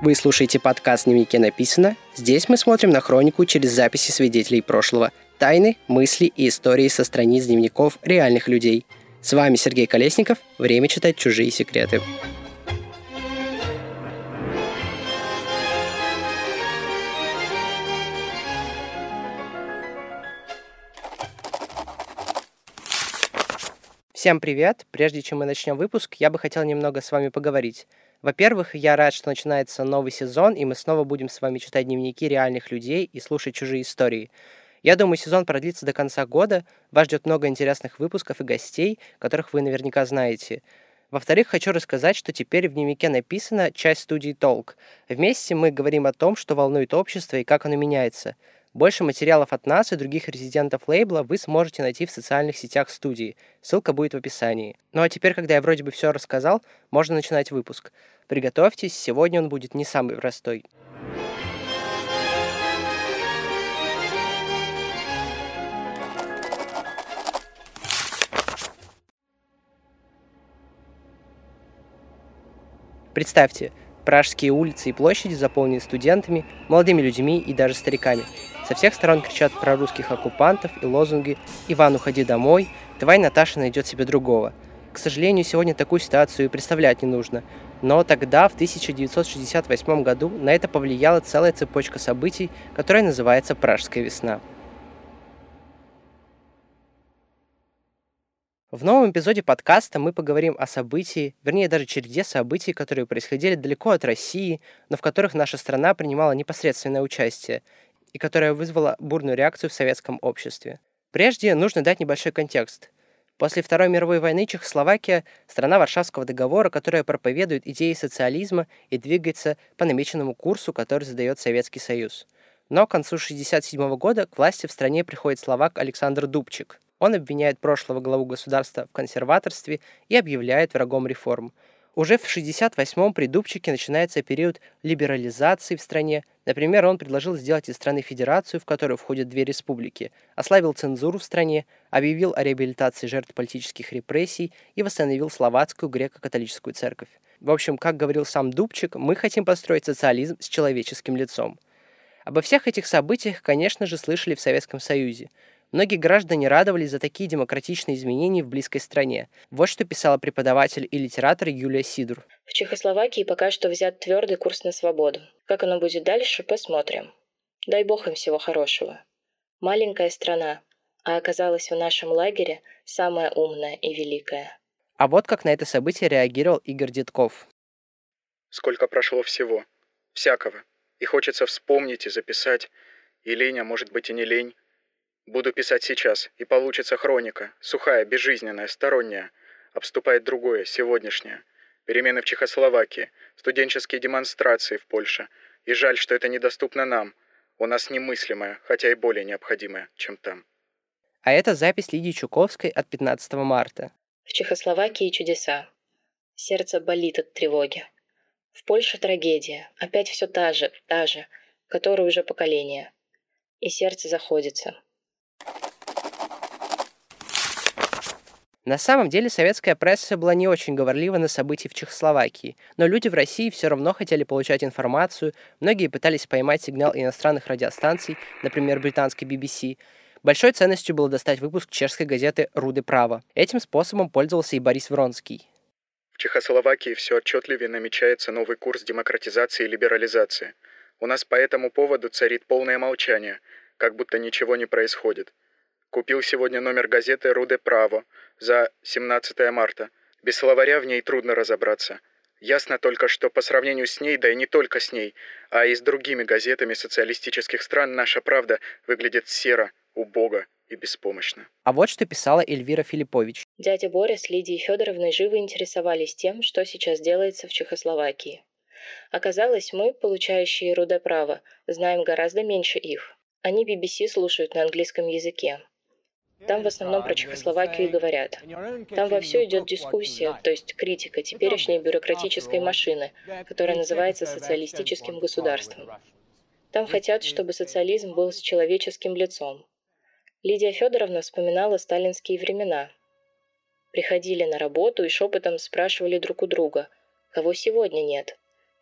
Вы слушаете подкаст «Дневнике написано». Здесь мы смотрим на хронику через записи свидетелей прошлого, тайны, мысли и истории со страниц дневников реальных людей. С вами Сергей Колесников. Время читать чужие секреты. Всем привет! Прежде чем мы начнем выпуск, я бы хотел немного с вами поговорить. Во-первых, я рад, что начинается новый сезон, и мы снова будем с вами читать дневники реальных людей и слушать чужие истории. Я думаю, сезон продлится до конца года. Вас ждет много интересных выпусков и гостей, которых вы наверняка знаете. Во-вторых, хочу рассказать, что теперь в дневнике написана часть студии «Толк». Вместе мы говорим о том, что волнует общество и как оно меняется – больше материалов от нас и других резидентов лейбла вы сможете найти в социальных сетях студии. Ссылка будет в описании. Ну а теперь, когда я вроде бы все рассказал, можно начинать выпуск. Приготовьтесь, сегодня он будет не самый простой. Представьте, пражские улицы и площади заполнены студентами, молодыми людьми и даже стариками – со всех сторон кричат про русских оккупантов и лозунги «Иван, уходи домой», «Давай Наташа найдет себе другого». К сожалению, сегодня такую ситуацию и представлять не нужно. Но тогда, в 1968 году, на это повлияла целая цепочка событий, которая называется «Пражская весна». В новом эпизоде подкаста мы поговорим о событии, вернее даже череде событий, которые происходили далеко от России, но в которых наша страна принимала непосредственное участие, и которая вызвала бурную реакцию в советском обществе. Прежде нужно дать небольшой контекст. После Второй мировой войны Чехословакия – страна Варшавского договора, которая проповедует идеи социализма и двигается по намеченному курсу, который задает Советский Союз. Но к концу 1967 года к власти в стране приходит словак Александр Дубчик. Он обвиняет прошлого главу государства в консерваторстве и объявляет врагом реформ – уже в 68-м при Дубчике начинается период либерализации в стране. Например, он предложил сделать из страны федерацию, в которую входят две республики, ослабил цензуру в стране, объявил о реабилитации жертв политических репрессий и восстановил словацкую греко-католическую церковь. В общем, как говорил сам Дубчик, мы хотим построить социализм с человеческим лицом. Обо всех этих событиях, конечно же, слышали в Советском Союзе – Многие граждане радовались за такие демократичные изменения в близкой стране. Вот что писала преподаватель и литератор Юлия Сидур. В Чехословакии пока что взят твердый курс на свободу. Как оно будет дальше, посмотрим. Дай бог им всего хорошего. Маленькая страна, а оказалась в нашем лагере самая умная и великая. А вот как на это событие реагировал Игорь Детков. Сколько прошло всего. Всякого. И хочется вспомнить и записать. И лень, а может быть и не лень. Буду писать сейчас, и получится хроника, сухая, безжизненная, сторонняя. Обступает другое, сегодняшнее. Перемены в Чехословакии, студенческие демонстрации в Польше. И жаль, что это недоступно нам. У нас немыслимое, хотя и более необходимое, чем там. А это запись Лидии Чуковской от 15 марта. В Чехословакии чудеса. Сердце болит от тревоги. В Польше трагедия. Опять все та же, та же, которая уже поколение. И сердце заходится. На самом деле советская пресса была не очень говорлива на события в Чехословакии, но люди в России все равно хотели получать информацию, многие пытались поймать сигнал иностранных радиостанций, например, британской BBC. Большой ценностью было достать выпуск чешской газеты «Руды права». Этим способом пользовался и Борис Вронский. В Чехословакии все отчетливее намечается новый курс демократизации и либерализации. У нас по этому поводу царит полное молчание, как будто ничего не происходит. Купил сегодня номер газеты «Руде Право» за 17 марта. Без словаря в ней трудно разобраться. Ясно только, что по сравнению с ней, да и не только с ней, а и с другими газетами социалистических стран, наша правда выглядит серо, убого и беспомощно. А вот что писала Эльвира Филиппович. Дядя Боря с Лидией Федоровной живо интересовались тем, что сейчас делается в Чехословакии. Оказалось, мы, получающие рудоправо, знаем гораздо меньше их. Они BBC слушают на английском языке. Там в основном про Чехословакию и говорят. Там вовсю идет дискуссия, то есть критика теперешней бюрократической машины, которая называется социалистическим государством. Там хотят, чтобы социализм был с человеческим лицом. Лидия Федоровна вспоминала сталинские времена. Приходили на работу и шепотом спрашивали друг у друга, кого сегодня нет.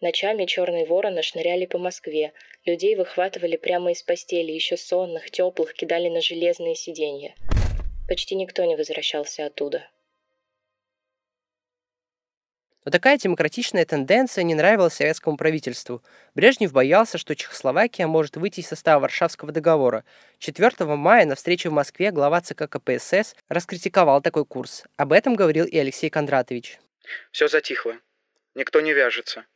Ночами черные вороны шныряли по Москве, людей выхватывали прямо из постели, еще сонных, теплых, кидали на железные сиденья. Почти никто не возвращался оттуда. Но такая демократичная тенденция не нравилась советскому правительству. Брежнев боялся, что Чехословакия может выйти из состава Варшавского договора. 4 мая на встрече в Москве глава ЦК КПСС раскритиковал такой курс. Об этом говорил и Алексей Кондратович. Все затихло. Никто не вяжется.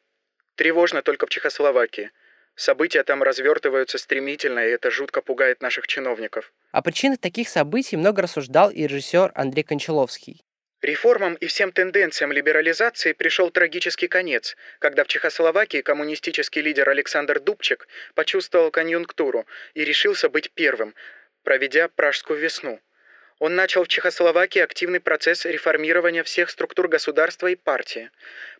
Тревожно только в Чехословакии. События там развертываются стремительно, и это жутко пугает наших чиновников. О причинах таких событий много рассуждал и режиссер Андрей Кончаловский. Реформам и всем тенденциям либерализации пришел трагический конец, когда в Чехословакии коммунистический лидер Александр Дубчик почувствовал конъюнктуру и решился быть первым, проведя Пражскую весну. Он начал в Чехословакии активный процесс реформирования всех структур государства и партии.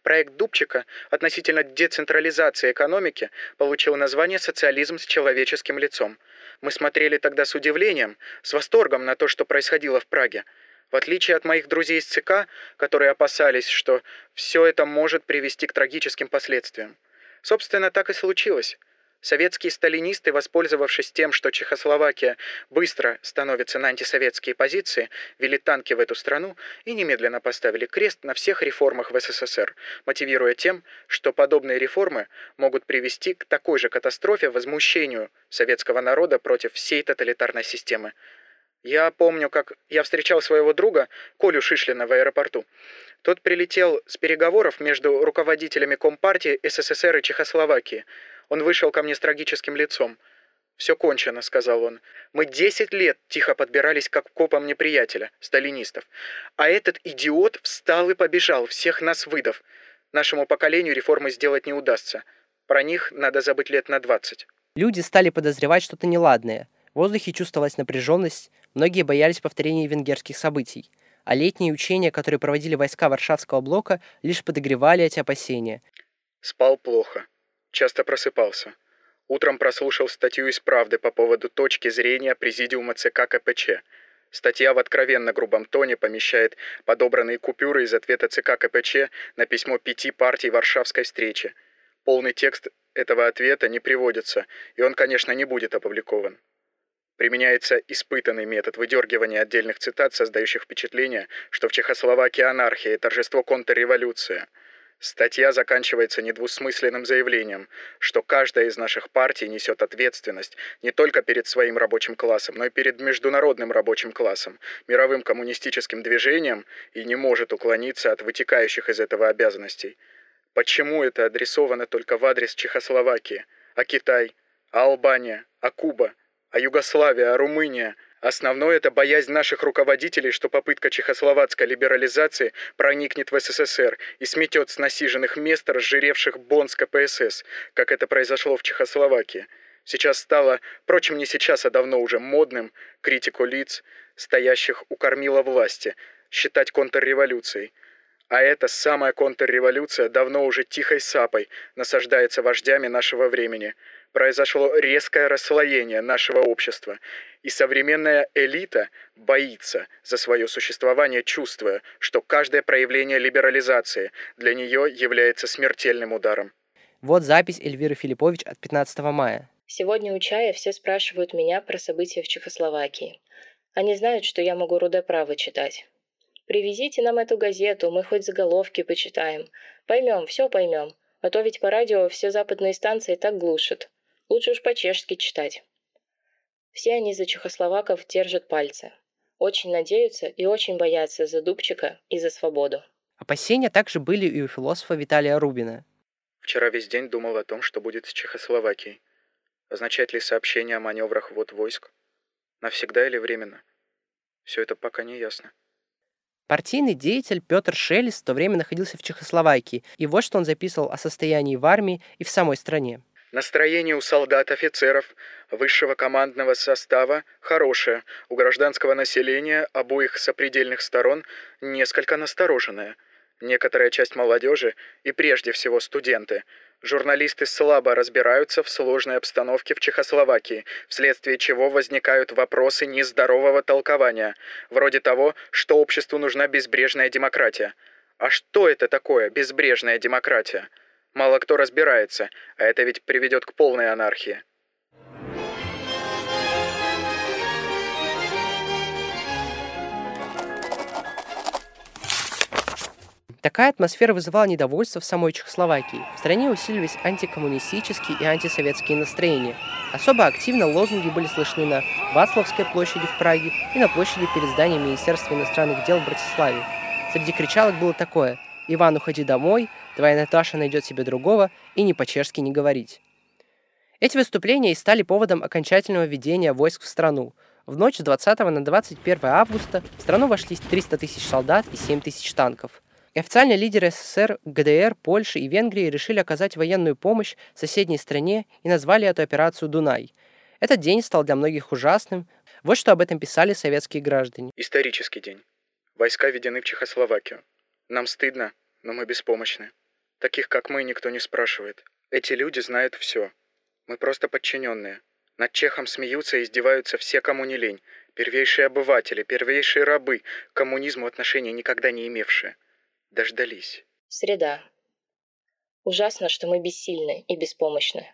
Проект Дубчика относительно децентрализации экономики получил название «Социализм с человеческим лицом». Мы смотрели тогда с удивлением, с восторгом на то, что происходило в Праге – в отличие от моих друзей из ЦК, которые опасались, что все это может привести к трагическим последствиям. Собственно, так и случилось. Советские сталинисты, воспользовавшись тем, что Чехословакия быстро становится на антисоветские позиции, вели танки в эту страну и немедленно поставили крест на всех реформах в СССР, мотивируя тем, что подобные реформы могут привести к такой же катастрофе, возмущению советского народа против всей тоталитарной системы. Я помню, как я встречал своего друга Колю Шишлина в аэропорту. Тот прилетел с переговоров между руководителями Компартии СССР и Чехословакии. Он вышел ко мне с трагическим лицом. «Все кончено», — сказал он. «Мы десять лет тихо подбирались как копам неприятеля, сталинистов. А этот идиот встал и побежал, всех нас выдав. Нашему поколению реформы сделать не удастся. Про них надо забыть лет на двадцать». Люди стали подозревать что-то неладное. В воздухе чувствовалась напряженность, Многие боялись повторения венгерских событий, а летние учения, которые проводили войска Варшавского блока, лишь подогревали эти опасения. Спал плохо. Часто просыпался. Утром прослушал статью из «Правды» по поводу точки зрения Президиума ЦК КПЧ. Статья в откровенно грубом тоне помещает подобранные купюры из ответа ЦК КПЧ на письмо пяти партий Варшавской встречи. Полный текст этого ответа не приводится, и он, конечно, не будет опубликован. Применяется испытанный метод выдергивания отдельных цитат, создающих впечатление, что в Чехословакии анархия и торжество контрреволюции. Статья заканчивается недвусмысленным заявлением, что каждая из наших партий несет ответственность не только перед своим рабочим классом, но и перед международным рабочим классом, мировым коммунистическим движением и не может уклониться от вытекающих из этого обязанностей. Почему это адресовано только в адрес Чехословакии, а Китай, а Албания, а Куба – а Югославия, а Румыния. Основное это боязнь наших руководителей, что попытка чехословацкой либерализации проникнет в СССР и сметет с насиженных мест разжиревших бонс КПСС, как это произошло в Чехословакии. Сейчас стало, впрочем, не сейчас, а давно уже модным, критику лиц, стоящих у кормила власти, считать контрреволюцией. А эта самая контрреволюция давно уже тихой сапой насаждается вождями нашего времени – произошло резкое расслоение нашего общества, и современная элита боится за свое существование, чувствуя, что каждое проявление либерализации для нее является смертельным ударом. Вот запись Эльвиры Филиппович от 15 мая. Сегодня у чая все спрашивают меня про события в Чехословакии. Они знают, что я могу рудоправы читать. Привезите нам эту газету, мы хоть заголовки почитаем. Поймем, все поймем. А то ведь по радио все западные станции так глушат. Лучше уж по-чешски читать. Все они за чехословаков держат пальцы. Очень надеются и очень боятся за Дубчика и за свободу. Опасения также были и у философа Виталия Рубина. Вчера весь день думал о том, что будет с Чехословакией. Означает ли сообщение о маневрах ввод войск? Навсегда или временно? Все это пока не ясно. Партийный деятель Петр Шелест в то время находился в Чехословакии, и вот что он записывал о состоянии в армии и в самой стране. Настроение у солдат-офицеров высшего командного состава хорошее, у гражданского населения обоих сопредельных сторон несколько настороженное. Некоторая часть молодежи, и прежде всего студенты, журналисты слабо разбираются в сложной обстановке в Чехословакии, вследствие чего возникают вопросы нездорового толкования, вроде того, что обществу нужна безбрежная демократия. А что это такое безбрежная демократия? Мало кто разбирается, а это ведь приведет к полной анархии. Такая атмосфера вызывала недовольство в самой Чехословакии. В стране усиливались антикоммунистические и антисоветские настроения. Особо активно лозунги были слышны на Вацлавской площади в Праге и на площади перед зданием Министерства иностранных дел в Братиславе. Среди кричалок было такое «Иван, уходи домой», «Твоя Наташа найдет себе другого» и «Не по-чешски не говорить». Эти выступления и стали поводом окончательного введения войск в страну. В ночь с 20 на 21 августа в страну вошли 300 тысяч солдат и 7 тысяч танков – и официальные лидеры СССР, ГДР, Польши и Венгрии решили оказать военную помощь соседней стране и назвали эту операцию «Дунай». Этот день стал для многих ужасным. Вот что об этом писали советские граждане. Исторический день. Войска введены в Чехословакию. Нам стыдно, но мы беспомощны. Таких, как мы, никто не спрашивает. Эти люди знают все. Мы просто подчиненные. Над Чехом смеются и издеваются все, кому не лень. Первейшие обыватели, первейшие рабы, к коммунизму отношения никогда не имевшие дождались. Среда. Ужасно, что мы бессильны и беспомощны.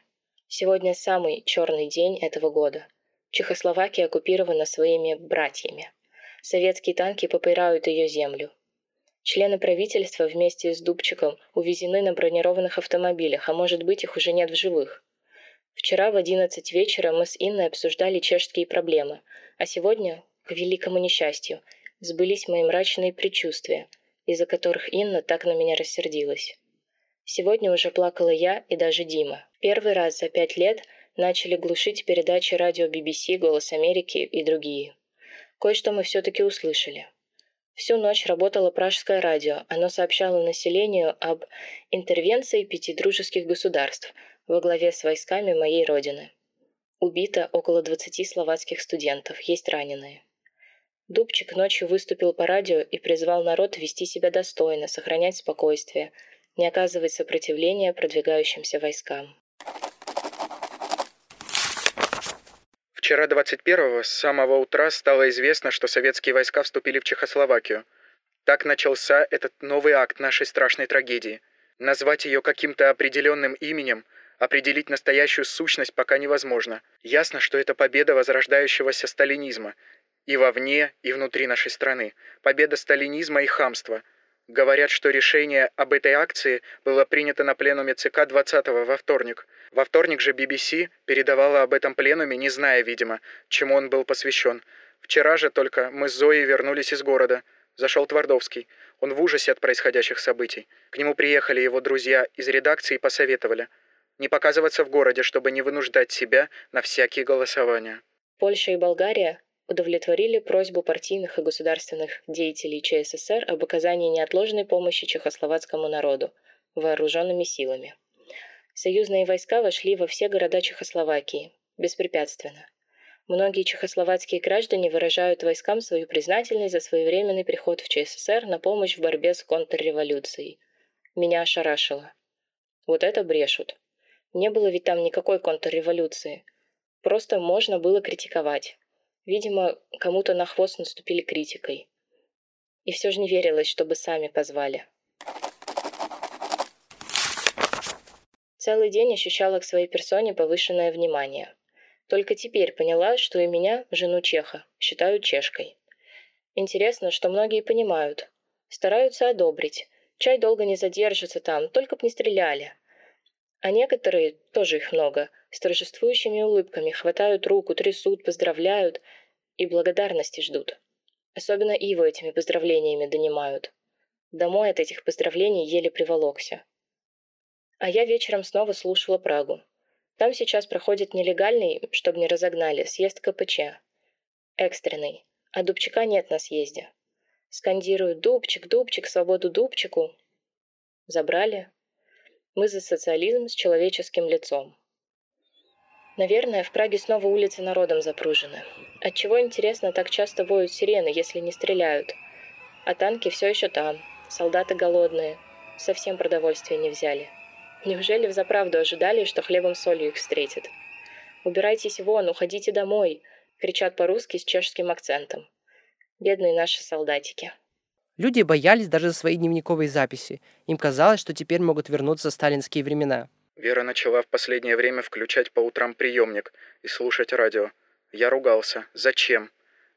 Сегодня самый черный день этого года. Чехословакия оккупирована своими братьями. Советские танки попирают ее землю. Члены правительства вместе с Дубчиком увезены на бронированных автомобилях, а может быть их уже нет в живых. Вчера в 11 вечера мы с Инной обсуждали чешские проблемы, а сегодня, к великому несчастью, сбылись мои мрачные предчувствия – из-за которых Инна так на меня рассердилась. Сегодня уже плакала я и даже Дима. Первый раз за пять лет начали глушить передачи радио BBC, «Голос Америки» и другие. Кое-что мы все-таки услышали. Всю ночь работало пражское радио. Оно сообщало населению об интервенции пяти дружеских государств во главе с войсками моей родины. Убито около 20 словацких студентов, есть раненые. Дубчик ночью выступил по радио и призвал народ вести себя достойно, сохранять спокойствие, не оказывать сопротивления продвигающимся войскам. Вчера 21-го с самого утра стало известно, что советские войска вступили в Чехословакию. Так начался этот новый акт нашей страшной трагедии. Назвать ее каким-то определенным именем, определить настоящую сущность пока невозможно. Ясно, что это победа возрождающегося сталинизма, и вовне, и внутри нашей страны. Победа сталинизма и хамства. Говорят, что решение об этой акции было принято на пленуме ЦК 20-го во вторник. Во вторник же BBC передавала об этом пленуме, не зная, видимо, чему он был посвящен. Вчера же только мы с Зоей вернулись из города. Зашел Твардовский. Он в ужасе от происходящих событий. К нему приехали его друзья из редакции и посоветовали. Не показываться в городе, чтобы не вынуждать себя на всякие голосования. Польша и Болгария удовлетворили просьбу партийных и государственных деятелей ЧССР об оказании неотложной помощи чехословацкому народу вооруженными силами. Союзные войска вошли во все города Чехословакии беспрепятственно. Многие чехословацкие граждане выражают войскам свою признательность за своевременный приход в ЧССР на помощь в борьбе с контрреволюцией. Меня ошарашило. Вот это брешут. Не было ведь там никакой контрреволюции. Просто можно было критиковать. Видимо, кому-то на хвост наступили критикой. И все же не верилось, чтобы сами позвали. Целый день ощущала к своей персоне повышенное внимание. Только теперь поняла, что и меня, жену Чеха, считают чешкой. Интересно, что многие понимают. Стараются одобрить. Чай долго не задержится там, только б не стреляли. А некоторые, тоже их много, с торжествующими улыбками хватают руку, трясут, поздравляют и благодарности ждут. Особенно Иву этими поздравлениями донимают. Домой от этих поздравлений еле приволокся. А я вечером снова слушала Прагу. Там сейчас проходит нелегальный, чтобы не разогнали, съезд КПЧ. Экстренный. А Дубчика нет на съезде. Скандируют «Дубчик, Дубчик, свободу Дубчику». Забрали. Мы за социализм с человеческим лицом. Наверное, в Праге снова улицы народом запружены. Отчего, интересно, так часто воют сирены, если не стреляют? А танки все еще там. Солдаты голодные. Совсем продовольствия не взяли. Неужели взаправду ожидали, что хлебом солью их встретят? «Убирайтесь вон, уходите домой!» — кричат по-русски с чешским акцентом. Бедные наши солдатики. Люди боялись даже за свои дневниковые записи. Им казалось, что теперь могут вернуться сталинские времена. Вера начала в последнее время включать по утрам приемник и слушать радио. Я ругался. Зачем?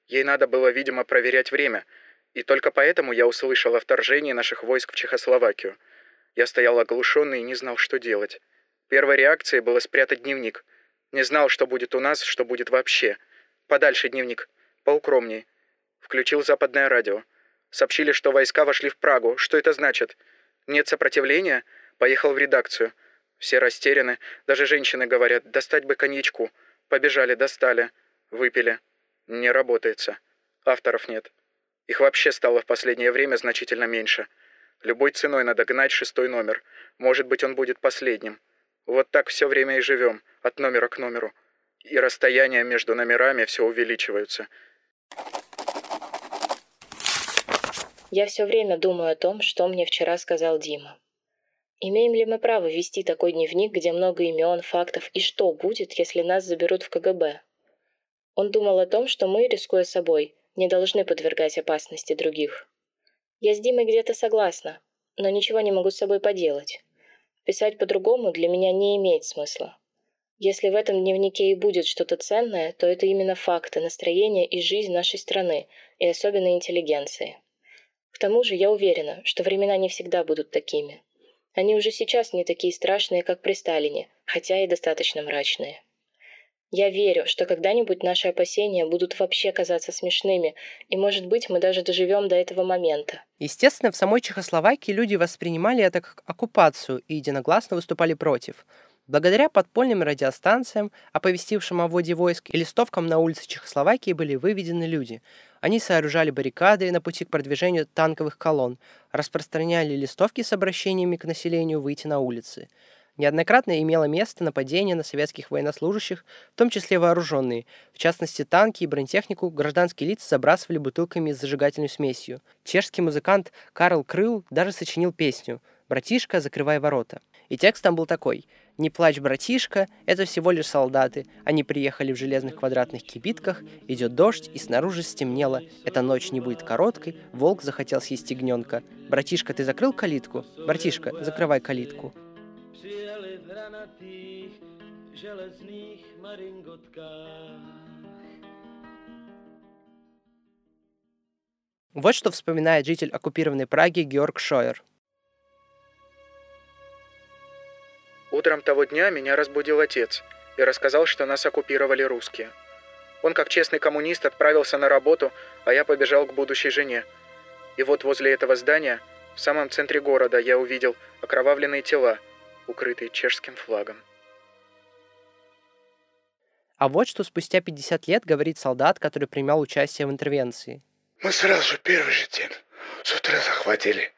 Ей надо было, видимо, проверять время. И только поэтому я услышал о вторжении наших войск в Чехословакию. Я стоял оглушенный и не знал, что делать. Первой реакцией было спрятать дневник. Не знал, что будет у нас, что будет вообще. Подальше дневник. Поукромней. Включил западное радио. Сообщили, что войска вошли в Прагу. Что это значит? Нет сопротивления? Поехал в редакцию. Все растеряны. Даже женщины говорят, достать бы коньячку. Побежали, достали. Выпили. Не работается. Авторов нет. Их вообще стало в последнее время значительно меньше. Любой ценой надо гнать шестой номер. Может быть, он будет последним. Вот так все время и живем, от номера к номеру. И расстояния между номерами все увеличиваются. Я все время думаю о том, что мне вчера сказал Дима. Имеем ли мы право вести такой дневник, где много имен, фактов, и что будет, если нас заберут в КГБ? Он думал о том, что мы, рискуя собой, не должны подвергать опасности других. Я с Димой где-то согласна, но ничего не могу с собой поделать. Писать по-другому для меня не имеет смысла. Если в этом дневнике и будет что-то ценное, то это именно факты, настроение и жизнь нашей страны, и особенно интеллигенции. К тому же я уверена, что времена не всегда будут такими. Они уже сейчас не такие страшные, как при Сталине, хотя и достаточно мрачные. Я верю, что когда-нибудь наши опасения будут вообще казаться смешными, и, может быть, мы даже доживем до этого момента. Естественно, в самой Чехословакии люди воспринимали это как оккупацию и единогласно выступали против. Благодаря подпольным радиостанциям, оповестившим о вводе войск и листовкам на улице Чехословакии были выведены люди. Они сооружали баррикады на пути к продвижению танковых колонн, распространяли листовки с обращениями к населению выйти на улицы. Неоднократно имело место нападение на советских военнослужащих, в том числе вооруженные. В частности, танки и бронетехнику гражданские лица забрасывали бутылками с зажигательной смесью. Чешский музыкант Карл Крыл даже сочинил песню «Братишка, закрывай ворота». И текст там был такой «Не плачь, братишка, это всего лишь солдаты. Они приехали в железных квадратных кибитках, идет дождь, и снаружи стемнело. Эта ночь не будет короткой, волк захотел съесть ягненка. Братишка, ты закрыл калитку? Братишка, закрывай калитку». железных маринготках. Вот что вспоминает житель оккупированной Праги Георг Шойер. Утром того дня меня разбудил отец и рассказал, что нас оккупировали русские. Он, как честный коммунист, отправился на работу, а я побежал к будущей жене. И вот возле этого здания, в самом центре города, я увидел окровавленные тела, укрытые чешским флагом. А вот что спустя 50 лет говорит солдат, который принимал участие в интервенции. Мы сразу же первый же день с утра захватили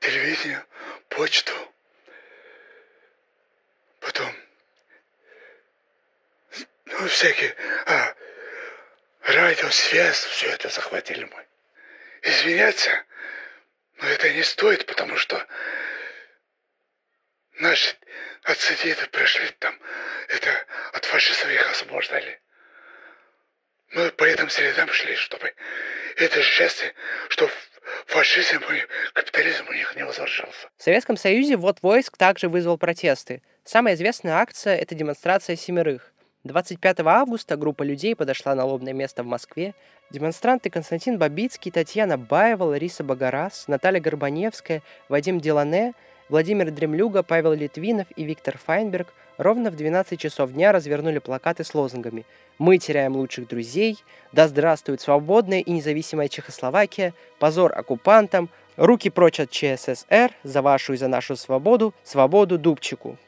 телевидение, почту, потом ну, всякие а, радиосвязь, все это захватили мы. Извиняться, но это не стоит, потому что наши отцы деды пришли там, это от фашистов их освобождали. Мы по этим следам шли, чтобы это счастье, что фашизм и капитализм у них не возвращался. В Советском Союзе вот войск также вызвал протесты. Самая известная акция – это демонстрация семерых. 25 августа группа людей подошла на лобное место в Москве. Демонстранты Константин Бабицкий, Татьяна Баева, Лариса Багарас, Наталья Горбаневская, Вадим Делане, Владимир Дремлюга, Павел Литвинов и Виктор Файнберг ровно в 12 часов дня развернули плакаты с лозунгами «Мы теряем лучших друзей», «Да здравствует свободная и независимая Чехословакия», «Позор оккупантам», «Руки прочь от ЧССР», «За вашу и за нашу свободу», «Свободу Дубчику».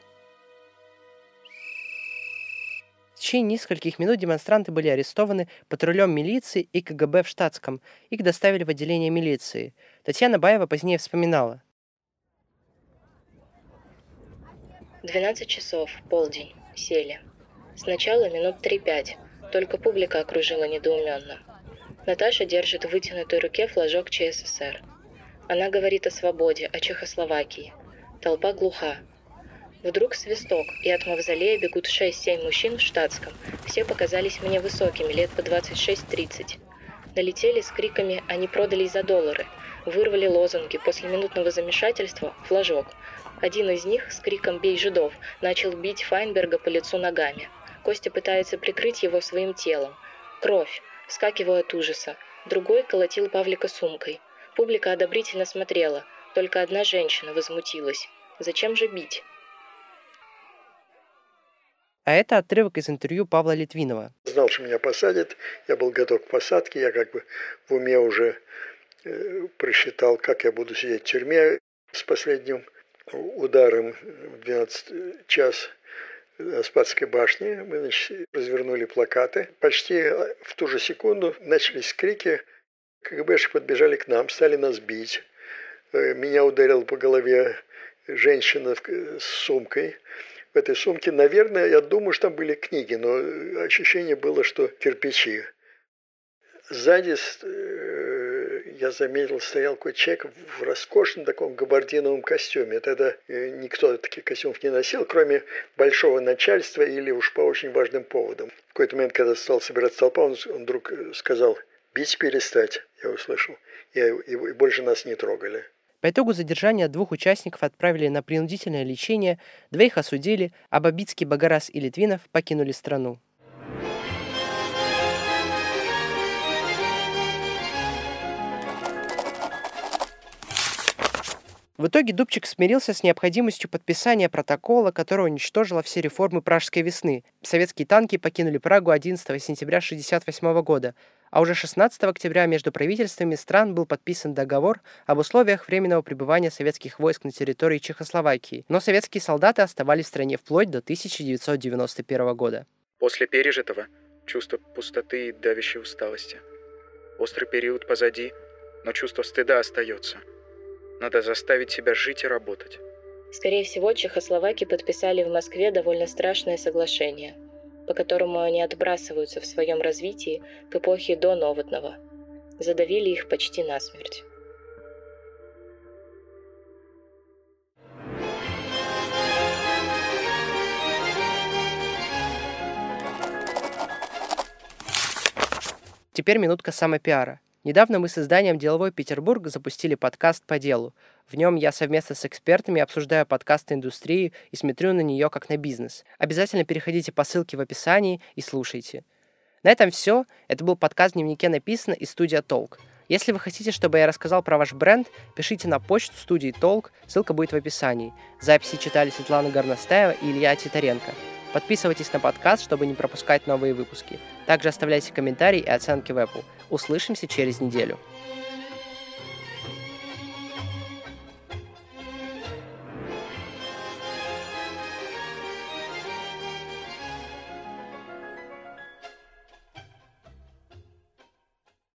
Течение нескольких минут демонстранты были арестованы патрулем милиции и КГБ в штатском. Их доставили в отделение милиции. Татьяна Баева позднее вспоминала. 12 часов, полдень, сели. Сначала минут 3-5, только публика окружила недоуменно. Наташа держит в вытянутой руке флажок ЧССР. Она говорит о свободе, о Чехословакии. Толпа глуха. Вдруг свисток, и от мавзолея бегут 6-7 мужчин в штатском. Все показались мне высокими, лет по 26-30. Налетели с криками «Они продались за доллары!» Вырвали лозунги, после минутного замешательства – флажок. Один из них с криком «Бей жидов!» начал бить Файнберга по лицу ногами. Костя пытается прикрыть его своим телом. Кровь. Вскакиваю от ужаса. Другой колотил Павлика сумкой. Публика одобрительно смотрела. Только одна женщина возмутилась. Зачем же бить? А это отрывок из интервью Павла Литвинова. Знал, что меня посадят, я был готов к посадке, я как бы в уме уже э, просчитал, как я буду сидеть в тюрьме с последним ударом в 12 час Спасской башни. Мы значит, развернули плакаты. Почти в ту же секунду начались крики. КГБши подбежали к нам, стали нас бить. Э, меня ударил по голове женщина с сумкой в этой сумке, наверное, я думаю, что там были книги, но ощущение было, что кирпичи. Сзади э, я заметил, стоял какой человек в роскошном таком габардиновом костюме. Тогда э, никто таких костюмов не носил, кроме большого начальства или уж по очень важным поводам. В какой-то момент, когда стал собираться толпа, он, вдруг сказал «бить перестать», я услышал, и больше нас не трогали. По итогу задержания двух участников отправили на принудительное лечение, двоих осудили, а Бабицкий, Багарас и Литвинов покинули страну. В итоге Дубчик смирился с необходимостью подписания протокола, который уничтожила все реформы Пражской весны. Советские танки покинули Прагу 11 сентября 1968 года, а уже 16 октября между правительствами стран был подписан договор об условиях временного пребывания советских войск на территории Чехословакии, но советские солдаты оставались в стране вплоть до 1991 года. После пережитого чувство пустоты и давящей усталости. Острый период позади, но чувство стыда остается – надо заставить себя жить и работать. Скорее всего, чехословаки подписали в Москве довольно страшное соглашение, по которому они отбрасываются в своем развитии к эпохе до Новотного. Задавили их почти насмерть. Теперь минутка самопиара. Недавно мы с изданием «Деловой Петербург» запустили подкаст по делу. В нем я совместно с экспертами обсуждаю подкасты индустрии и смотрю на нее как на бизнес. Обязательно переходите по ссылке в описании и слушайте. На этом все. Это был подкаст в дневнике написано из студия Толк. Если вы хотите, чтобы я рассказал про ваш бренд, пишите на почту студии Толк, ссылка будет в описании. Записи читали Светлана Горностаева и Илья Титаренко. Подписывайтесь на подкаст, чтобы не пропускать новые выпуски. Также оставляйте комментарии и оценки в Apple. Услышимся через неделю.